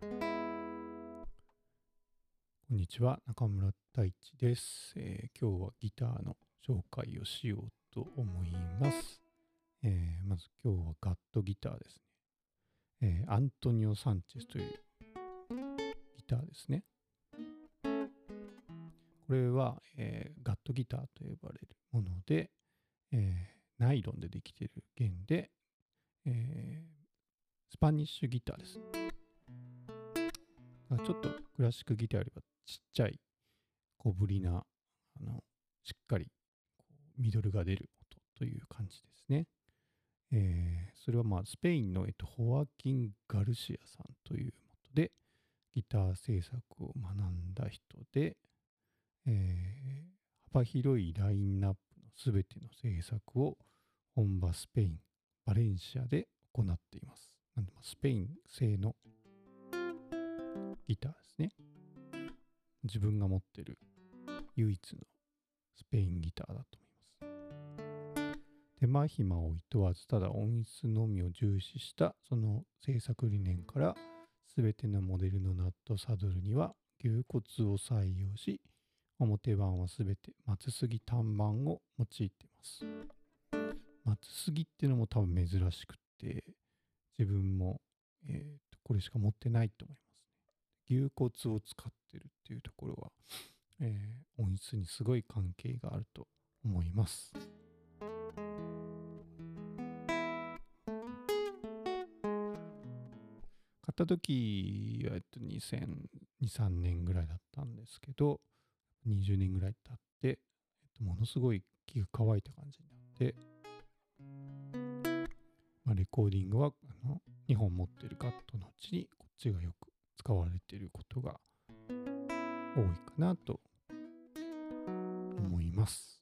こんにちは、中村太一です、えー今日はギターの紹介をしようと思います。えーまず今日はガットギターですね。えーアントニオ・サンチェスというギターですね。これは、えガットギターと呼ばれるもので、えナイロンでできている弦で、えースパニッシュギターです。ちょっとクラシックギターよりはちっちゃい小ぶりなあのしっかりミドルが出る音という感じですね。えーそれはまあスペインの、えっと、ホアキン・ガルシアさんというもとでギター制作を学んだ人で、えー幅広いラインナップのすべての制作を本場スペイン、バレンシアで行っています。なんでまスペイン製のギターですね。自分が持ってる唯一のスペインギターだと思います。手間暇をいとわずただ音質のみを重視したその制作理念から全てのモデルのナットサドルには牛骨を採用し表板は全て松杉単板を用いています。松杉っていうのも多分珍しくって自分も、えーとこれしか持ってないと思います。牛骨を使ってるっていうところは、えー音質にすごい関係があると思います。買った時は、えっと、2002、3年ぐらいだったんですけど、20年ぐらい経って、えっと、ものすごい気が乾いた感じになって、まあ、レコーディングはあの2本持ってるガットのうちにこっちがよく使われていることが多いかなと思います。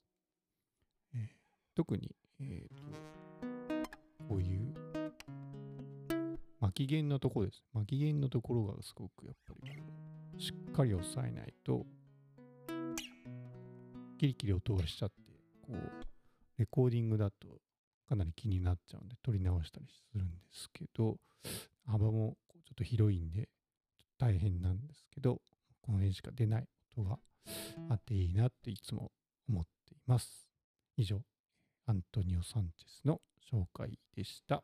えー特に、えーとこういう巻き弦のところです。巻き弦のところがすごくやっぱりしっかり押さえないとキリキリ音がしちゃってこうレコーディングだとかなり気になっちゃうんで撮り直したりするんですけど幅もちょっと広いんで大変なんですけどこの辺しか出ない音があっていいなっていつも思っています。以上アントニオ・サンチェスの紹介でした。